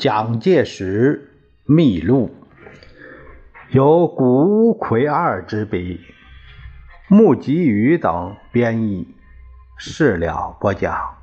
蒋介石秘录，由古魁二之笔，穆吉宇等编译，事了不讲。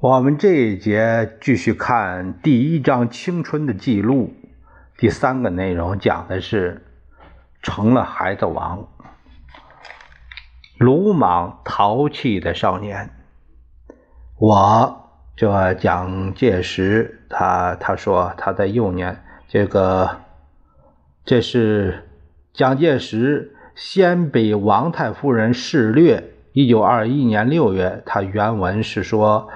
我们这一节继续看第一章青春的记录，第三个内容讲的是成了孩子王，鲁莽淘气的少年。我这蒋介石，他他说他在幼年，这个这是蒋介石先被王太夫人示略。一九二一年六月，他原文是说。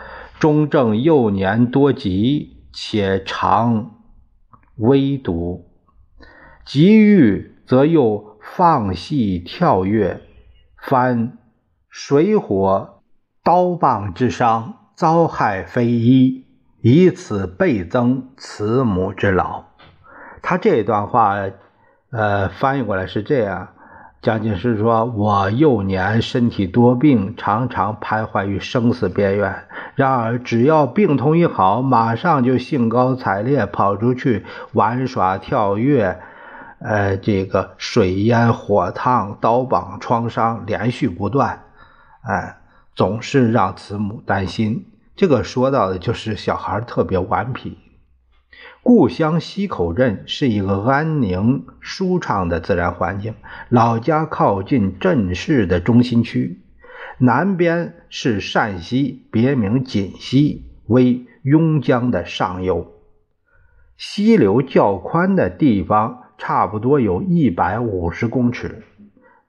中正幼年多疾，且常微读，急欲则又放戏跳跃，犯水火刀棒之伤，遭害非一，以此倍增慈母之劳。他这段话，呃，翻译过来是这样。蒋介石说：“我幼年身体多病，常常徘徊于生死边缘。然而，只要病痛一好，马上就兴高采烈跑出去玩耍、跳跃。呃，这个水淹、火烫、刀绑、创伤连续不断，哎，总是让慈母担心。这个说到的就是小孩特别顽皮。”故乡溪口镇是一个安宁舒畅的自然环境，老家靠近镇市的中心区，南边是善溪，别名锦溪，为邕江的上游，溪流较宽的地方差不多有一百五十公尺，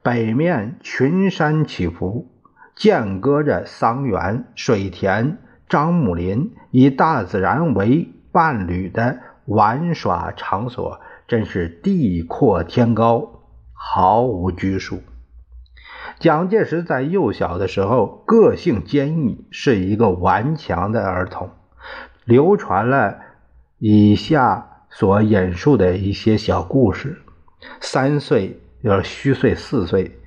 北面群山起伏，间隔着桑园、水田、樟木林，以大自然为。伴侣的玩耍场所真是地阔天高，毫无拘束。蒋介石在幼小的时候个性坚毅，是一个顽强的儿童。流传了以下所引述的一些小故事：三岁，要虚岁四岁，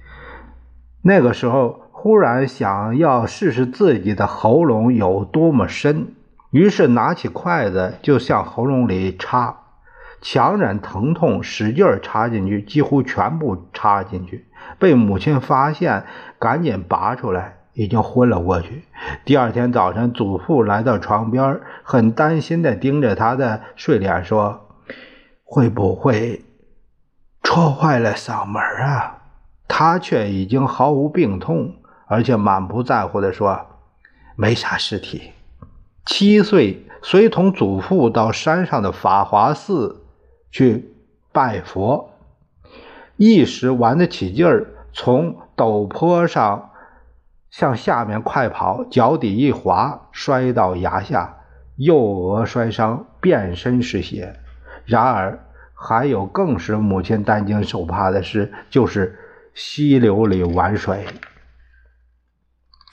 那个时候忽然想要试试自己的喉咙有多么深。于是拿起筷子就向喉咙里插，强忍疼痛，使劲插进去，几乎全部插进去。被母亲发现，赶紧拔出来，已经昏了过去。第二天早晨，祖父来到床边，很担心地盯着他的睡脸说：“会不会戳坏了嗓门啊？”他却已经毫无病痛，而且满不在乎地说：“没啥事体。”七岁，随同祖父到山上的法华寺去拜佛，一时玩得起劲儿，从陡坡上向下面快跑，脚底一滑，摔到崖下，右额摔伤，遍身是血。然而，还有更使母亲担惊受怕的事，就是溪流里玩水。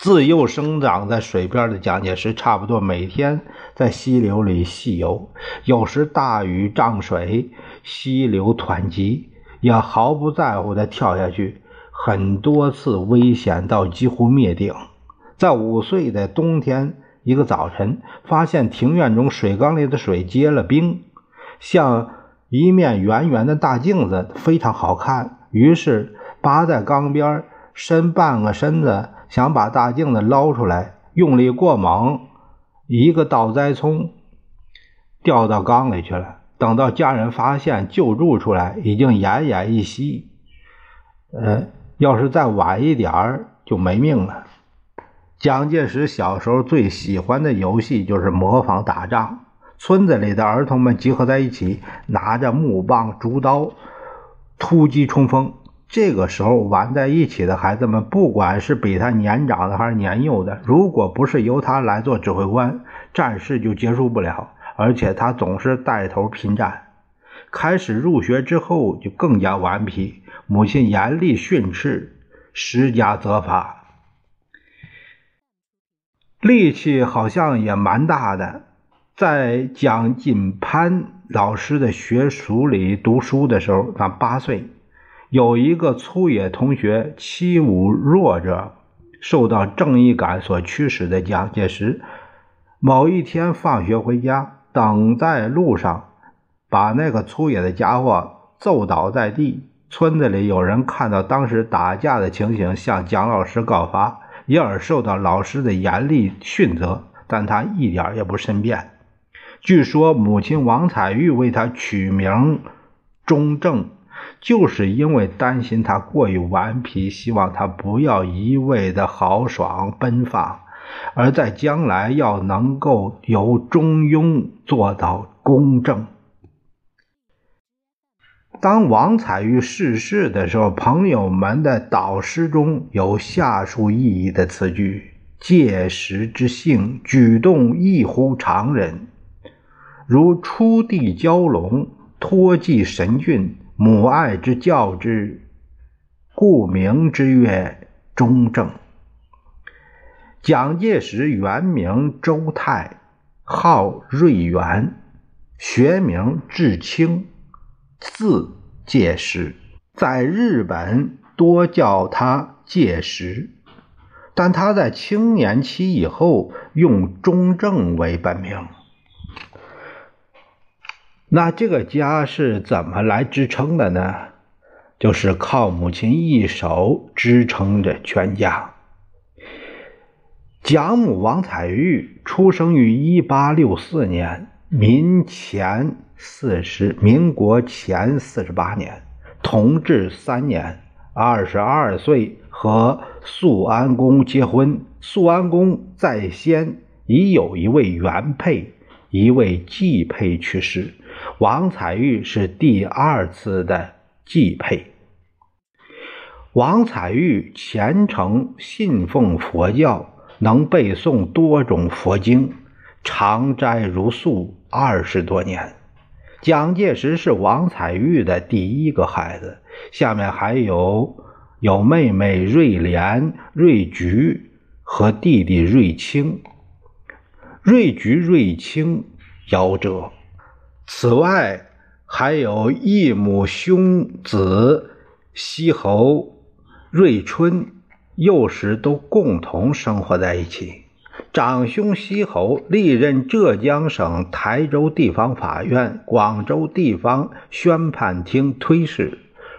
自幼生长在水边的蒋介石，差不多每天在溪流里戏游。有时大雨涨水，溪流湍急，也毫不在乎地跳下去。很多次危险到几乎灭顶。在五岁的冬天，一个早晨，发现庭院中水缸里的水结了冰，像一面圆圆的大镜子，非常好看。于是扒在缸边，伸半个身子。想把大镜子捞出来，用力过猛，一个倒栽葱掉到缸里去了。等到家人发现救助出来，已经奄奄一息。呃，要是再晚一点儿，就没命了。蒋介石小时候最喜欢的游戏就是模仿打仗。村子里的儿童们集合在一起，拿着木棒、竹刀，突击冲锋。这个时候玩在一起的孩子们，不管是比他年长的还是年幼的，如果不是由他来做指挥官，战事就结束不了。而且他总是带头拼战。开始入学之后，就更加顽皮，母亲严厉训斥，施加责罚。力气好像也蛮大的。在蒋锦潘老师的学塾里读书的时候，他八岁，有一个粗野同学欺侮弱者，受到正义感所驱使的蒋介石，某一天放学回家，等在路上，把那个粗野的家伙揍倒在地。村子里有人看到当时打架的情形，向蒋老师告发，因而受到老师的严厉训责，但他一点也不申辩。据说母亲王彩玉为他取名中正，就是因为担心他过于顽皮，希望他不要一味的豪爽奔放，而在将来要能够由中庸做到公正。当王采玉逝世的时候，朋友们的导诗中有下述意义的词句：“届时之性，举动异乎常人，如出地蛟龙，托寄神骏，母爱之教之，故名之曰中正。”蒋介石原名周泰，号瑞元，学名志清。字介石，在日本多叫他介石，但他在青年期以后用中正为本名。那这个家是怎么来支撑的呢？就是靠母亲一手支撑着全家。蒋母王彩玉出生于一八六四年，民前。四十，民国前四十八年，同治三年，二十二岁和肃安公结婚。肃安公在先已有一位原配，一位继配去世，王彩玉是第二次的继配。王彩玉虔诚信奉佛教，能背诵多种佛经，常斋如素二十多年。蒋介石是王彩玉的第一个孩子，下面还有有妹妹瑞莲、瑞菊和弟弟瑞清。瑞菊、瑞清夭折。此外，还有异母兄子西侯、瑞春，幼时都共同生活在一起。长兄西侯历任浙江省台州地方法院、广州地方宣判厅推事，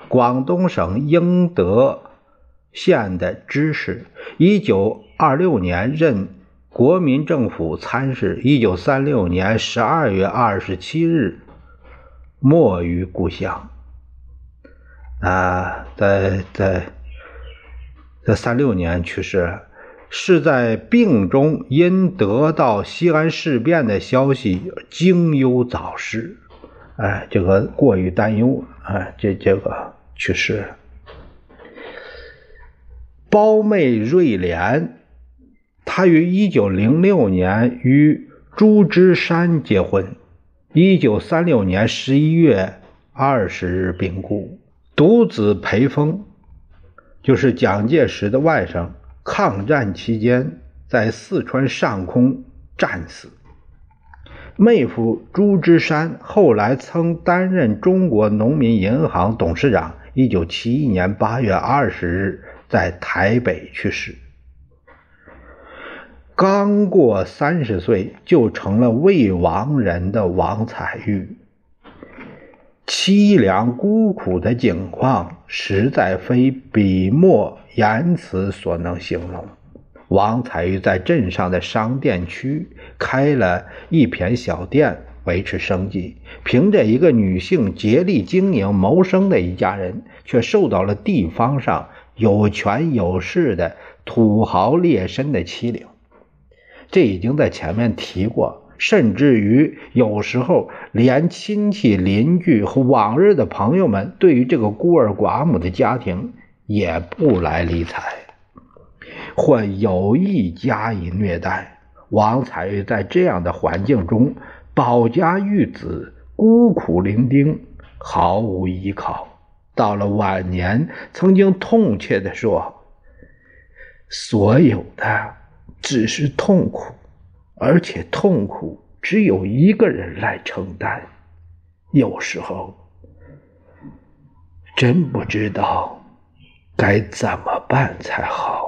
广东省英德县的知事。一九二六年任国民政府参事。一九三六年十二月二十七日没于故乡。啊，在在在三六年去世。是在病中因得到西安事变的消息惊忧早逝，哎，这个过于担忧，哎，这这个去世。胞妹瑞莲，他于一九零六年与朱之山结婚，一九三六年十一月二十日病故。独子裴峰，就是蒋介石的外甥。抗战期间，在四川上空战死。妹夫朱之山后来曾担任中国农民银行董事长。一九七一年八月二十日，在台北去世。刚过三十岁，就成了未亡人的王彩玉。凄凉孤苦的境况，实在非笔墨言辞所能形容。王彩玉在镇上的商店区开了一片小店，维持生计。凭着一个女性竭力经营谋生的一家人，却受到了地方上有权有势的土豪劣绅的欺凌。这已经在前面提过。甚至于有时候，连亲戚、邻居和往日的朋友们，对于这个孤儿寡母的家庭也不来理睬，或有意加以虐待。王彩玉在这样的环境中保家育子，孤苦伶仃，毫无依靠。到了晚年，曾经痛切地说：“所有的。”只是痛苦，而且痛苦只有一个人来承担。有时候，真不知道该怎么办才好。